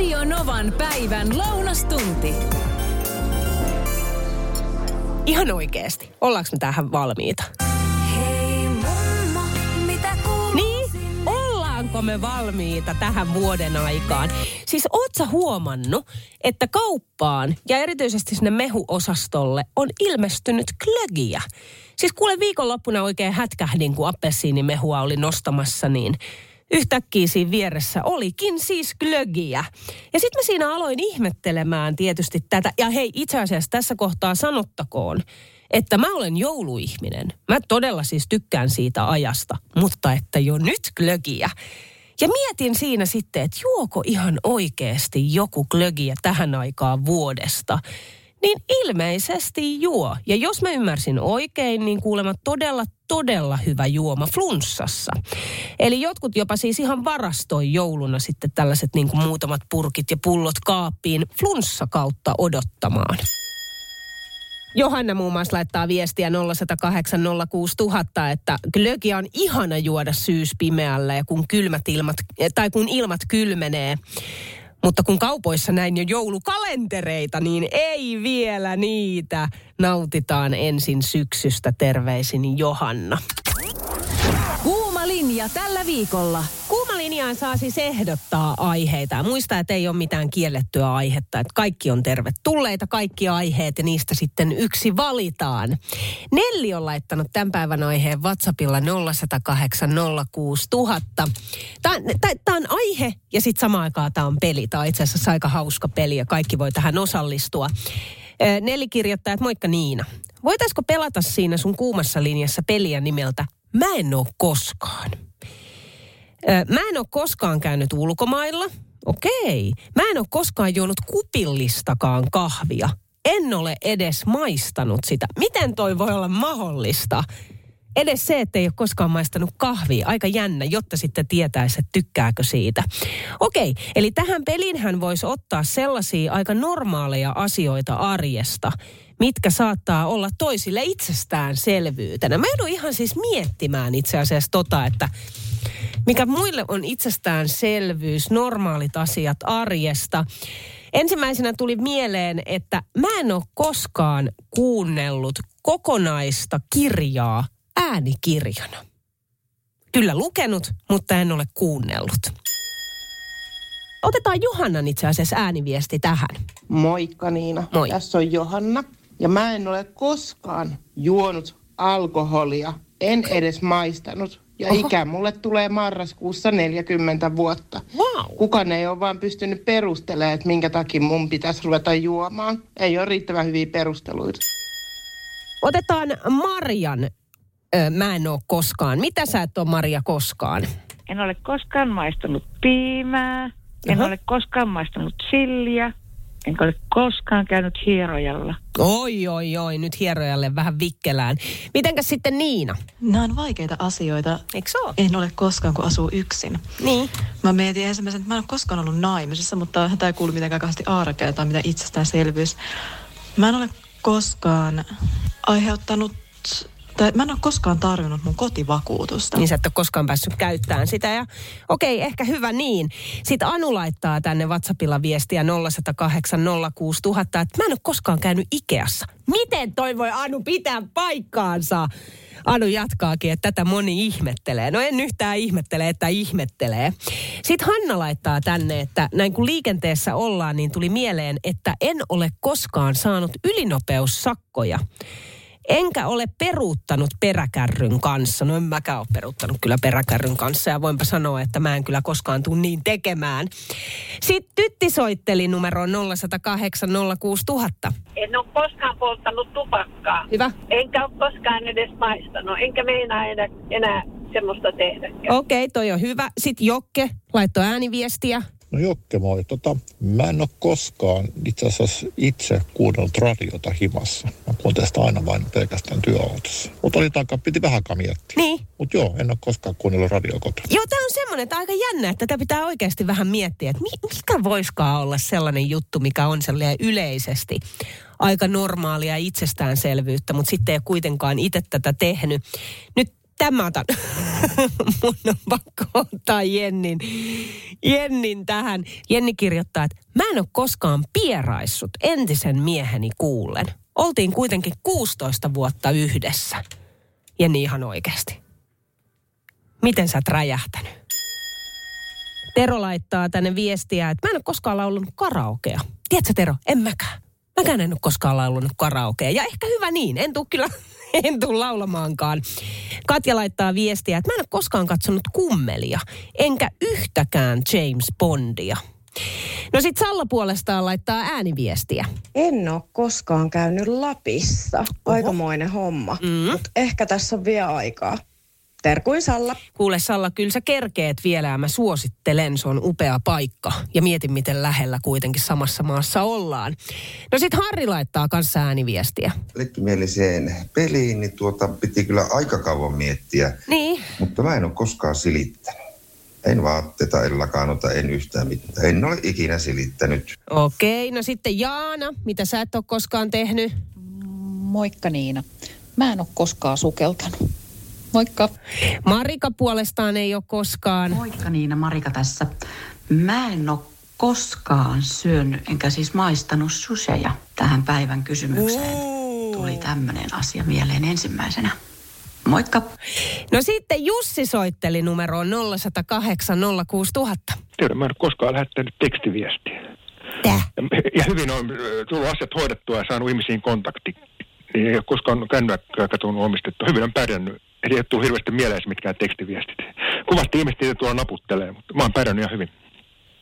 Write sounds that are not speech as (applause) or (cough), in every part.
Radio Novan päivän lounastunti. Ihan oikeasti. Ollaanko me tähän valmiita? Hei mummo, mitä Niin, ollaanko me valmiita tähän vuoden aikaan? Siis oot sä huomannut, että kauppaan ja erityisesti sinne mehuosastolle on ilmestynyt klögiä? Siis kuule viikonloppuna oikein hätkähdin, kun appelsiinimehua oli nostamassa, niin yhtäkkiä siinä vieressä olikin siis glögiä. Ja sitten mä siinä aloin ihmettelemään tietysti tätä. Ja hei, itse asiassa tässä kohtaa sanottakoon, että mä olen jouluihminen. Mä todella siis tykkään siitä ajasta, mutta että jo nyt glögiä. Ja mietin siinä sitten, että juoko ihan oikeasti joku glögiä tähän aikaan vuodesta. Niin ilmeisesti juo. Ja jos mä ymmärsin oikein, niin kuulemma todella, todella hyvä juoma flunssassa. Eli jotkut jopa siis ihan varastoi jouluna sitten tällaiset niin kuin muutamat purkit ja pullot kaappiin flunssa kautta odottamaan. Johanna muun muassa laittaa viestiä 0108 06000, että glögiä on ihana juoda syyspimeällä ja kun kylmät ilmat, tai kun ilmat kylmenee. Mutta kun kaupoissa näin jo joulukalentereita, niin ei vielä niitä. Nautitaan ensin syksystä. Terveisin Johanna. Linja tällä viikolla. Kuuma linjaan saa siis ehdottaa aiheita. Ja Muista, että ei ole mitään kiellettyä aihetta. Että kaikki on tervetulleita, kaikki aiheet ja niistä sitten yksi valitaan. Nelli on laittanut tämän päivän aiheen WhatsAppilla 0108 06000. Tämä, tämä on aihe ja sitten samaan aikaan tämä on peli. Tämä on itse asiassa aika hauska peli ja kaikki voi tähän osallistua. Nelli kirjoittaa, että moikka Niina. Voitaisiko pelata siinä sun kuumassa linjassa peliä nimeltä Mä en oo koskaan? Mä en ole koskaan käynyt ulkomailla. Okei. Mä en ole koskaan juonut kupillistakaan kahvia. En ole edes maistanut sitä. Miten toi voi olla mahdollista? Edes se, että ei ole koskaan maistanut kahvia. Aika jännä, jotta sitten tietäisi, että tykkääkö siitä. Okei, eli tähän peliin hän voisi ottaa sellaisia aika normaaleja asioita arjesta, mitkä saattaa olla toisille itsestäänselvyytenä. Mä joudun ihan siis miettimään itse asiassa tota, että mikä muille on itsestäänselvyys, normaalit asiat arjesta. Ensimmäisenä tuli mieleen, että mä en ole koskaan kuunnellut kokonaista kirjaa äänikirjana. Kyllä lukenut, mutta en ole kuunnellut. Otetaan Johannan itse asiassa ääniviesti tähän. Moikka Niina. Moi. Tässä on Johanna. Ja mä en ole koskaan juonut alkoholia. En edes maistanut. Ja Oho. ikä mulle tulee marraskuussa 40 vuotta. Wow. Kukaan ei ole vaan pystynyt perustelemaan, että minkä takia mun pitäisi ruveta juomaan. Ei ole riittävän hyviä perusteluita. Otetaan Marjan. Ö, mä en ole koskaan. Mitä sä et ole Maria koskaan? En ole koskaan maistanut piimää, en Aha. ole koskaan maistanut silliä, enkä ole koskaan käynyt hierojalla. Oi, oi, oi, nyt hierojalle vähän vikkelään. Mitenkäs sitten Niina? Nämä on vaikeita asioita. Eikö ole? En ole koskaan, kun asuu yksin. Niin. Mä mietin ensimmäisen, että mä en ole koskaan ollut naimisissa, mutta tämä ei kuulu mitenkään kauheasti arkea tai mitä itsestäänselvyys. Mä en ole koskaan aiheuttanut, tai mä en ole koskaan tarvinnut mun kotivakuutusta. Niin sä et ole koskaan päässyt käyttämään sitä. Ja okei, ehkä hyvä niin. Sitten Anu laittaa tänne WhatsAppilla viestiä 0108 06000, että mä en ole koskaan käynyt Ikeassa. Miten toi voi Anu pitää paikkaansa? Anu jatkaakin, että tätä moni ihmettelee. No en yhtään ihmettele, että ihmettelee. Sitten Hanna laittaa tänne, että näin kun liikenteessä ollaan, niin tuli mieleen, että en ole koskaan saanut ylinopeussakkoja. Enkä ole peruuttanut peräkärryn kanssa. No en mäkään ole peruuttanut kyllä peräkärryn kanssa ja voinpa sanoa, että mä en kyllä koskaan tuu niin tekemään. Sitten Tytti soitteli numeroon 0108 06000. En ole koskaan polttanut tupakkaa. Hyvä. Enkä ole koskaan edes maistanut. Enkä meinaa enää, enää semmoista tehdä. Okei, toi on hyvä. Sitten Jokke laittoi ääniviestiä. No Jokke, moi. Tota, mä en ole koskaan itse asiassa itse kuunnellut radiota himassa. Mä kuuntelin sitä aina vain pelkästään työautossa. Mutta oli takaa, piti vähän miettiä. Niin. Mutta joo, en ole koskaan kuunnellut radio kotona. Joo, tämä on semmoinen, että aika jännä, että tätä pitää oikeasti vähän miettiä, että mi- mikä voiskaan olla sellainen juttu, mikä on sellainen yleisesti aika normaalia itsestäänselvyyttä, mutta sitten ei kuitenkaan itse tätä tehnyt. Nyt Tämä otan. (laughs) Mun on pakko ottaa Jennin, Jennin tähän. Jenni kirjoittaa, että mä en ole koskaan pieraissut entisen mieheni kuullen. Oltiin kuitenkin 16 vuotta yhdessä. Jenni ihan oikeasti. Miten sä oot räjähtänyt? Tero laittaa tänne viestiä, että mä en ole koskaan laulanut karaokea. Tiedätkö Tero, en mäkään. Mäkään en ole koskaan laulanut karaokea. Ja ehkä hyvä niin, en tuu kyllä, (laughs) en tuu laulamaankaan. Katja laittaa viestiä, että mä en ole koskaan katsonut kummelia, enkä yhtäkään James Bondia. No sit Salla puolestaan laittaa ääniviestiä. En ole koskaan käynyt Lapissa. Aikamoinen homma. Mm. Mutta ehkä tässä on vielä aikaa. Terkuin Salla. Kuule Salla, kyllä sä kerkeet vielä ja mä suosittelen, se on upea paikka. Ja mietin, miten lähellä kuitenkin samassa maassa ollaan. No sit Harri laittaa kanssa ääniviestiä. leikkimieliseen peliin, niin tuota piti kyllä aika kauan miettiä, Niin, mutta mä en ole koskaan silittänyt. En vaatteita, en lakanota, en yhtään mitään. En ole ikinä silittänyt. okei. No sitten Jaana, mitä sä et ole koskaan tehnyt? Moikka Niina. Mä en ole koskaan sukeltanut. Moikka. Marika puolestaan ei ole koskaan. Moikka Niina, Marika tässä. Mä en ole koskaan syönyt, enkä siis maistanut susheja tähän päivän kysymykseen. Tuli tämmöinen asia mieleen ensimmäisenä. Moikka. No sitten Jussi soitteli numeroon 0108 06000. Tiedän, mä en ole koskaan lähettänyt tekstiviestiä. Tää. Ja, ja hyvin on ö, tullut asiat hoidettua ja saanut ihmisiin kontakti. Niin ei ole koskaan kännykkää katunut omistettu. Hyvin on pärjännyt. Ei ole tullut hirveästi mieleen mitkään tekstiviestit. Kuvasti ihmiset niitä tuolla naputtelee, mutta mä oon pärjännyt ihan hyvin.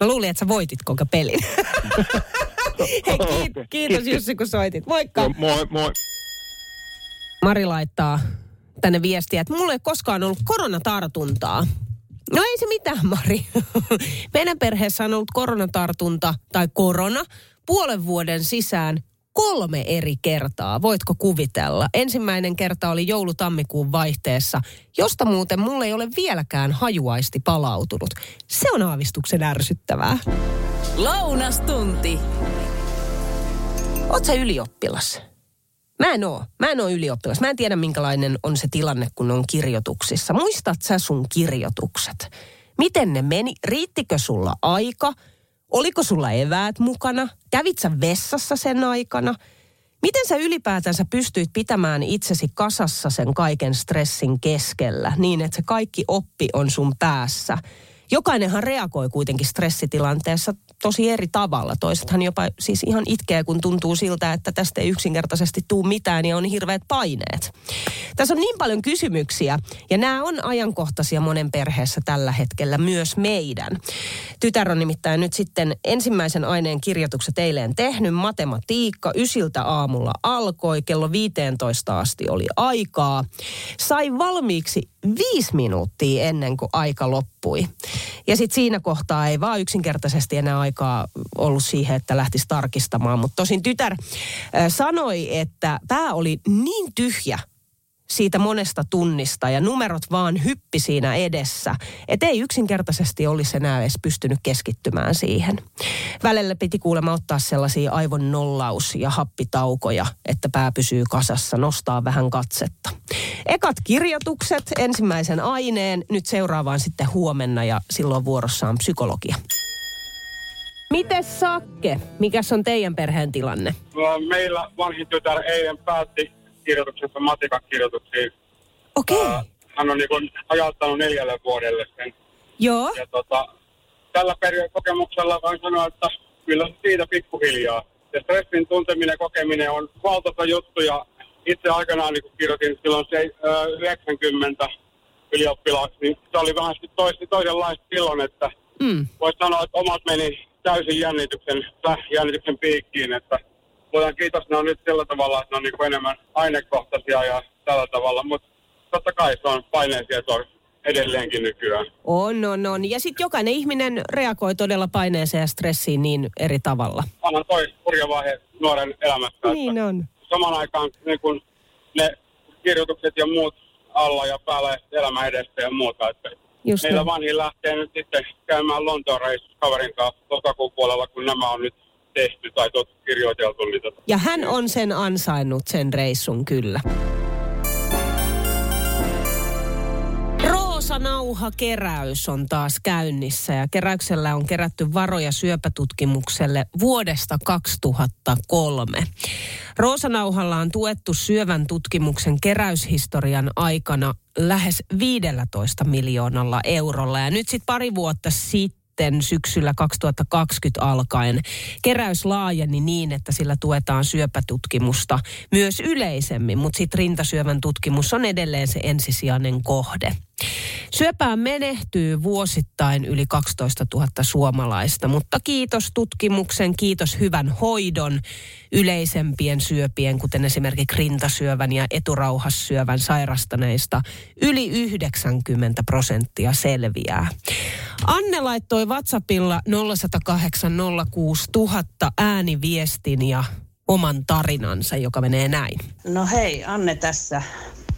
Mä luulin, että sä voitit koko pelin. (laughs) Hei, kiit- kiitos Jussi, kun soitit. Moikka. Joo, moi, moi. Mari laittaa tänne viestiä, että mulla ei koskaan ollut koronatartuntaa. No ei se mitään, Mari. (laughs) Meidän perheessä on ollut koronatartunta tai korona puolen vuoden sisään kolme eri kertaa. Voitko kuvitella? Ensimmäinen kerta oli joulu-tammikuun vaihteessa, josta muuten mulle ei ole vieläkään hajuaisti palautunut. Se on aavistuksen ärsyttävää. Lounastunti. Oot sä ylioppilas? Mä en oo. Mä en oo ylioppilas. Mä en tiedä, minkälainen on se tilanne, kun on kirjoituksissa. Muistat sä sun kirjoitukset? Miten ne meni? Riittikö sulla aika? Oliko sulla eväät mukana? Kävit sä vessassa sen aikana? Miten sä ylipäätänsä pystyit pitämään itsesi kasassa sen kaiken stressin keskellä niin, että se kaikki oppi on sun päässä? Jokainenhan reagoi kuitenkin stressitilanteessa tosi eri tavalla. Toisethan jopa siis ihan itkee, kun tuntuu siltä, että tästä ei yksinkertaisesti tuu mitään ja on hirveät paineet. Tässä on niin paljon kysymyksiä ja nämä on ajankohtaisia monen perheessä tällä hetkellä myös meidän. Tytär on nimittäin nyt sitten ensimmäisen aineen kirjoitukset eilen tehnyt. Matematiikka ysiltä aamulla alkoi, kello 15 asti oli aikaa. Sai valmiiksi viisi minuuttia ennen kuin aika loppui. Ja sitten siinä kohtaa ei vaan yksinkertaisesti enää aikaa ollut siihen, että lähtisi tarkistamaan. Mutta tosin tytär äh, sanoi, että pää oli niin tyhjä siitä monesta tunnista ja numerot vaan hyppi siinä edessä, että ei yksinkertaisesti olisi enää edes pystynyt keskittymään siihen. Välillä piti kuulemma ottaa sellaisia aivon nollaus- ja happitaukoja, että pää pysyy kasassa, nostaa vähän katsetta. Ekat kirjoitukset, ensimmäisen aineen, nyt seuraavaan sitten huomenna ja silloin vuorossa on psykologia. Mites Sakke, mikäs on teidän perheen tilanne? No, Meillä vanhin tytär eilen päätti kirjoituksensa matikan kirjoituksiin. Okei. Okay. Hän on niin ajauttanut neljälle vuodelle sen. Joo. Ja tota, tällä peri- kokemuksella voin sanoa, että kyllä siitä pikkuhiljaa. Ja stressin tunteminen kokeminen on valtava juttu ja itse aikanaan niin kun kirjoitin silloin se, ö, 90 ylioppilaaksi, niin se oli vähän sitten tois, toisenlaista silloin, että Mm. voisi sanoa, että omat meni täysin jännityksen, jännityksen piikkiin, että voidaan kiitos, ne on nyt sillä tavalla, että ne on niin kuin enemmän ainekohtaisia ja tällä tavalla, mutta totta kai se on paineensietoa edelleenkin nykyään. On, on, on. Ja sitten jokainen ihminen reagoi todella paineeseen ja stressiin niin eri tavalla. Onhan toi hurja vaihe nuoren elämässä, Niin on. samaan aikaan niin kun ne kirjoitukset ja muut alla ja päällä ja elämä edestä ja muuta, että Just meillä näin. vanhin lähtee nyt sitten käymään Lontoon reissussa kaverin kanssa lokakuun puolella, kun nämä on nyt tehty tai kirjoiteltu. Niin Ja hän on sen ansainnut, sen reissun kyllä. Roosa Nauha-keräys on taas käynnissä ja keräyksellä on kerätty varoja syöpätutkimukselle vuodesta 2003. Roosa Nauhalla on tuettu syövän tutkimuksen keräyshistorian aikana lähes 15 miljoonalla eurolla ja nyt sitten pari vuotta sitten sitten syksyllä 2020 alkaen keräys laajeni niin, että sillä tuetaan syöpätutkimusta myös yleisemmin, mutta sitten rintasyövän tutkimus on edelleen se ensisijainen kohde. Syöpään menehtyy vuosittain yli 12 000 suomalaista, mutta kiitos tutkimuksen, kiitos hyvän hoidon yleisempien syöpien, kuten esimerkiksi rintasyövän ja eturauhassyövän sairastaneista, yli 90 prosenttia selviää. Anne laittoi WhatsAppilla 0108 06000 ääniviestin ja oman tarinansa, joka menee näin. No hei, Anne tässä.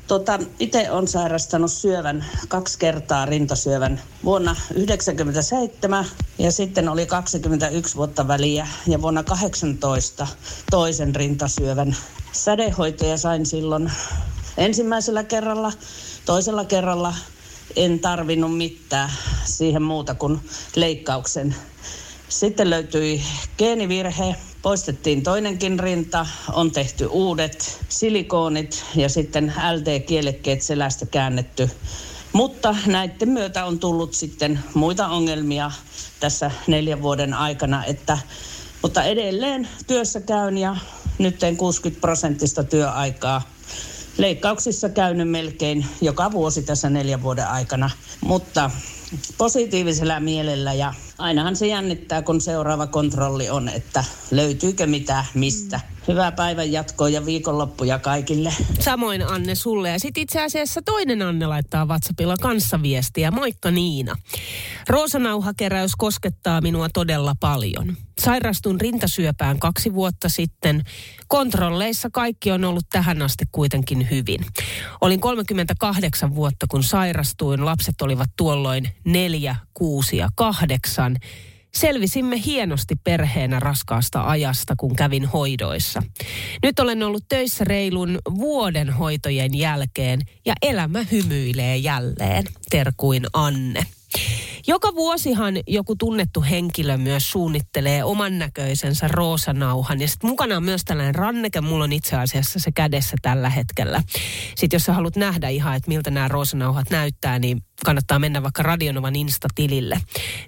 Tota, itse on sairastanut syövän kaksi kertaa rintasyövän vuonna 1997 ja sitten oli 21 vuotta väliä ja vuonna 18 toisen rintasyövän sädehoitoja sain silloin ensimmäisellä kerralla. Toisella kerralla en tarvinnut mitään siihen muuta kuin leikkauksen. Sitten löytyi geenivirhe, poistettiin toinenkin rinta, on tehty uudet silikoonit ja sitten LT-kielekkeet selästä käännetty. Mutta näiden myötä on tullut sitten muita ongelmia tässä neljän vuoden aikana, että, mutta edelleen työssä käyn ja nyt 60 prosenttista työaikaa leikkauksissa käynyt melkein joka vuosi tässä neljän vuoden aikana, mutta positiivisella mielellä ja ainahan se jännittää, kun seuraava kontrolli on, että löytyykö mitä mistä. Mm. Hyvää päivän jatkoa ja viikonloppuja kaikille. Samoin Anne sulle. Ja sitten itse asiassa toinen Anne laittaa WhatsAppilla kanssa viestiä. Moikka Niina. Roosanauhakeräys koskettaa minua todella paljon. Sairastun rintasyöpään kaksi vuotta sitten. Kontrolleissa kaikki on ollut tähän asti kuitenkin hyvin. Olin 38 vuotta, kun sairastuin. Lapset olivat tuolloin neljä, kuusi ja kahdeksan. Selvisimme hienosti perheenä raskaasta ajasta, kun kävin hoidoissa. Nyt olen ollut töissä reilun vuoden hoitojen jälkeen ja elämä hymyilee jälleen, terkuin Anne. Joka vuosihan joku tunnettu henkilö myös suunnittelee oman näköisensä roosanauhan. Ja sitten mukana on myös tällainen ranneke. Mulla on itse asiassa se kädessä tällä hetkellä. Sitten jos sä haluat nähdä ihan, että miltä nämä roosanauhat näyttää, niin kannattaa mennä vaikka Radionovan Insta-tilille.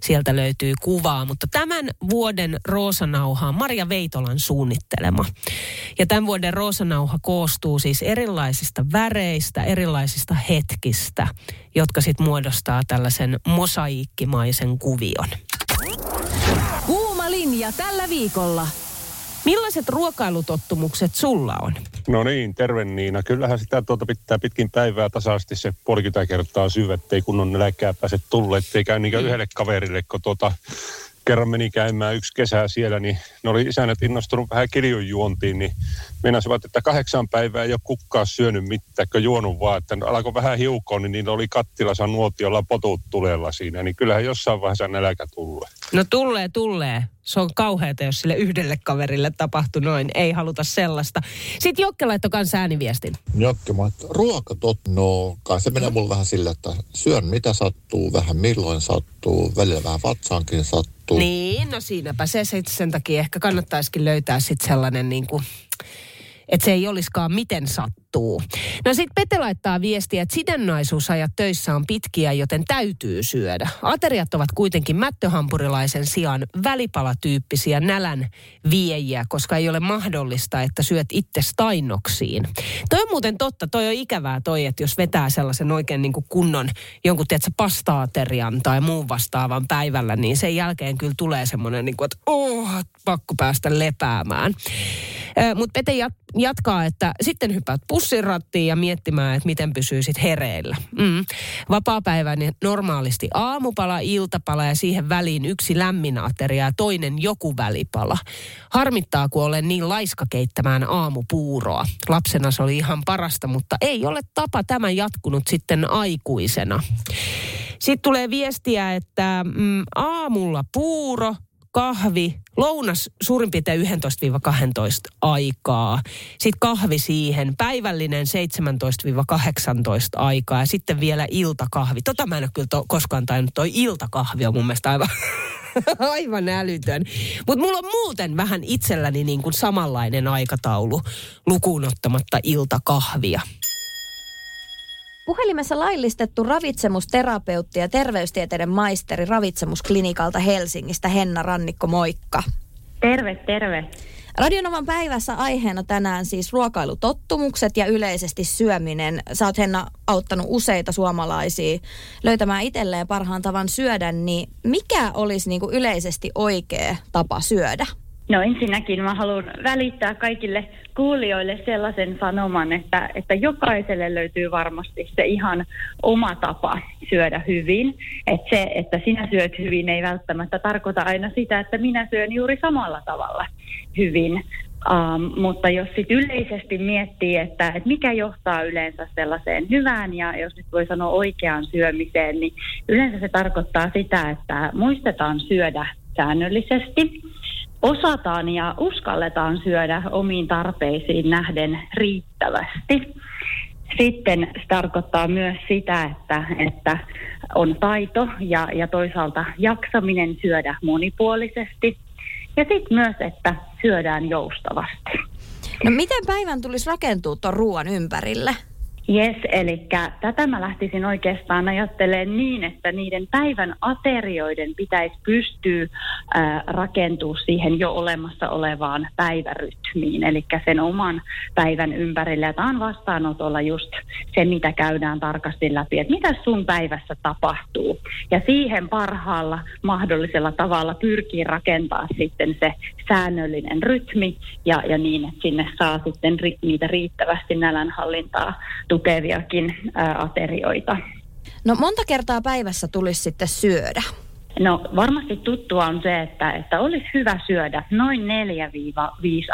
Sieltä löytyy kuvaa, mutta tämän vuoden roosanauha on Maria Veitolan suunnittelema. Ja tämän vuoden roosanauha koostuu siis erilaisista väreistä, erilaisista hetkistä, jotka sitten muodostaa tällaisen mosaiikkimaisen kuvion. Kuuma linja tällä viikolla. Millaiset ruokailutottumukset sulla on? No niin, terve Niina. Kyllähän sitä tuota pitää pitkin päivää tasaisesti se puolikymmentä kertaa syödä, ettei kunnon nälkää pääse tulle, ettei käy niinkään yhdelle kaverille, kun tuota, kerran meni käymään yksi kesää siellä, niin ne oli isännät innostunut vähän kirjon juontiin, niin meinasivat, että kahdeksan päivää ei ole kukkaa syönyt mitään, kun juonut vaan, että alkoi vähän hiukoon, niin niillä oli kattilassa nuotiolla potut tulella siinä, niin kyllähän jossain vaiheessa nälkä tulee. No tulee, tulee. Se on kauheata, jos sille yhdelle kaverille tapahtui noin. Ei haluta sellaista. Sitten Jokke laittoi kanssa ääniviestin. Jokke, mä ruokatot, no kai se menee mulle vähän sille, että syön mitä sattuu, vähän milloin sattuu, välillä vähän vatsaankin sattuu. Niin, no siinäpä se sitten sen takia ehkä kannattaisikin löytää sitten sellainen niin kuin että se ei olisikaan miten sattuu. No sitten Pete laittaa viestiä, että sidonnaisuusajat töissä on pitkiä, joten täytyy syödä. Ateriat ovat kuitenkin mättöhampurilaisen sijaan välipalatyyppisiä nälän viejiä, koska ei ole mahdollista, että syöt itse stainoksiin. Toi on muuten totta, toi on ikävää toi, että jos vetää sellaisen oikein niin kuin kunnon jonkun tiedätkö, pastaaterian tai muun vastaavan päivällä, niin sen jälkeen kyllä tulee semmoinen, niin kuin, että oh, pakko päästä lepäämään. Mutta Pete jatkaa, että sitten hyppäät pussin rattiin ja miettimään, että miten pysyy sitten hereillä. Mm. Vapaa-päiväinen normaalisti aamupala, iltapala ja siihen väliin yksi lämmin ateria ja toinen joku välipala. Harmittaa, kun olen niin laiska keittämään aamupuuroa. Lapsena se oli ihan parasta, mutta ei ole tapa tämä jatkunut sitten aikuisena. Sitten tulee viestiä, että mm, aamulla puuro, kahvi, lounas suurin piirtein 11-12 aikaa. Sitten kahvi siihen, päivällinen 17-18 aikaa ja sitten vielä iltakahvi. Tota mä en ole kyllä to, koskaan tainnut, toi iltakahvi on mun mielestä aivan, (laughs) aivan älytön. Mutta mulla on muuten vähän itselläni niin kuin samanlainen aikataulu lukuun ottamatta iltakahvia. Puhelimessa laillistettu ravitsemusterapeutti ja terveystieteiden maisteri ravitsemusklinikalta Helsingistä Henna Rannikko, moikka. Terve, terve. Radionovan päivässä aiheena tänään siis ruokailutottumukset ja yleisesti syöminen. Sä oot Henna auttanut useita suomalaisia löytämään itselleen parhaan tavan syödä, niin mikä olisi niin kuin yleisesti oikea tapa syödä? No ensinnäkin mä haluan välittää kaikille kuulijoille sellaisen sanoman, että, että jokaiselle löytyy varmasti se ihan oma tapa syödä hyvin. Että se, että sinä syöt hyvin, ei välttämättä tarkoita aina sitä, että minä syön juuri samalla tavalla hyvin. Um, mutta jos sitten yleisesti miettii, että, että mikä johtaa yleensä sellaiseen hyvään ja jos nyt voi sanoa oikeaan syömiseen, niin yleensä se tarkoittaa sitä, että muistetaan syödä säännöllisesti osataan ja uskalletaan syödä omiin tarpeisiin nähden riittävästi. Sitten se tarkoittaa myös sitä, että, että on taito ja, ja toisaalta jaksaminen syödä monipuolisesti. Ja sitten myös, että syödään joustavasti. No miten päivän tulisi rakentua tuon ruoan ympärille? Yes, eli tätä mä lähtisin oikeastaan ajattelemaan niin, että niiden päivän aterioiden pitäisi pystyä äh, rakentua siihen jo olemassa olevaan päivärytmiin, eli sen oman päivän ympärille. Tämä on vastaanotolla just se, mitä käydään tarkasti läpi, että mitä sun päivässä tapahtuu. Ja siihen parhaalla mahdollisella tavalla pyrkii rakentaa sitten se säännöllinen rytmi ja, ja niin, että sinne saa sitten ri, niitä riittävästi nälänhallintaa tukeviakin ää, aterioita. No monta kertaa päivässä tulisi sitten syödä? No varmasti tuttua on se, että, että olisi hyvä syödä noin 4-5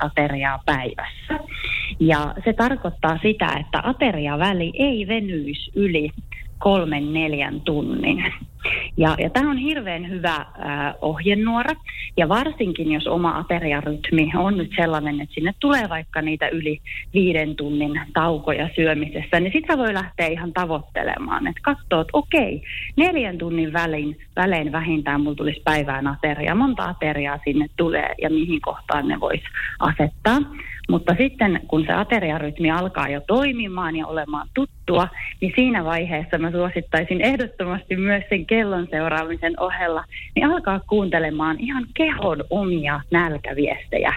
ateriaa päivässä. Ja se tarkoittaa sitä, että ateriaväli ei venyisi yli kolmen neljän tunnin. Ja, ja tämä on hirveän hyvä äh, ohjenuora, ja varsinkin jos oma ateriarytmi on nyt sellainen, että sinne tulee vaikka niitä yli viiden tunnin taukoja syömisessä, niin sitä voi lähteä ihan tavoittelemaan, että katsoo, että okei, neljän tunnin välein, välein vähintään mulla tulisi päivään ateria, monta ateriaa sinne tulee ja mihin kohtaan ne voisi asettaa. Mutta sitten kun se ateriarytmi alkaa jo toimimaan ja olemaan tuttua, niin siinä vaiheessa mä suosittaisin ehdottomasti myös sen kellon seuraamisen ohella, niin alkaa kuuntelemaan ihan kehon omia nälkäviestejä.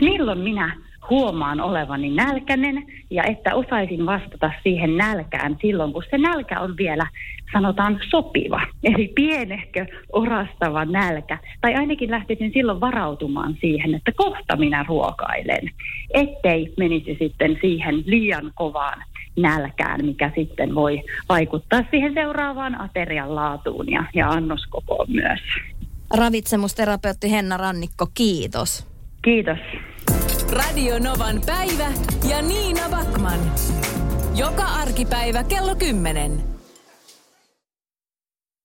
Milloin minä huomaan olevani nälkänen ja että osaisin vastata siihen nälkään silloin, kun se nälkä on vielä, sanotaan, sopiva. Eli pienehkö, orastava nälkä. Tai ainakin lähtisin silloin varautumaan siihen, että kohta minä ruokailen. Ettei menisi sitten siihen liian kovaan nälkään, mikä sitten voi vaikuttaa siihen seuraavaan aterian laatuun ja, ja annoskokoon myös. Ravitsemusterapeutti Henna Rannikko, kiitos. Kiitos. Radio Novan päivä ja Niina Backman. Joka arkipäivä kello 10.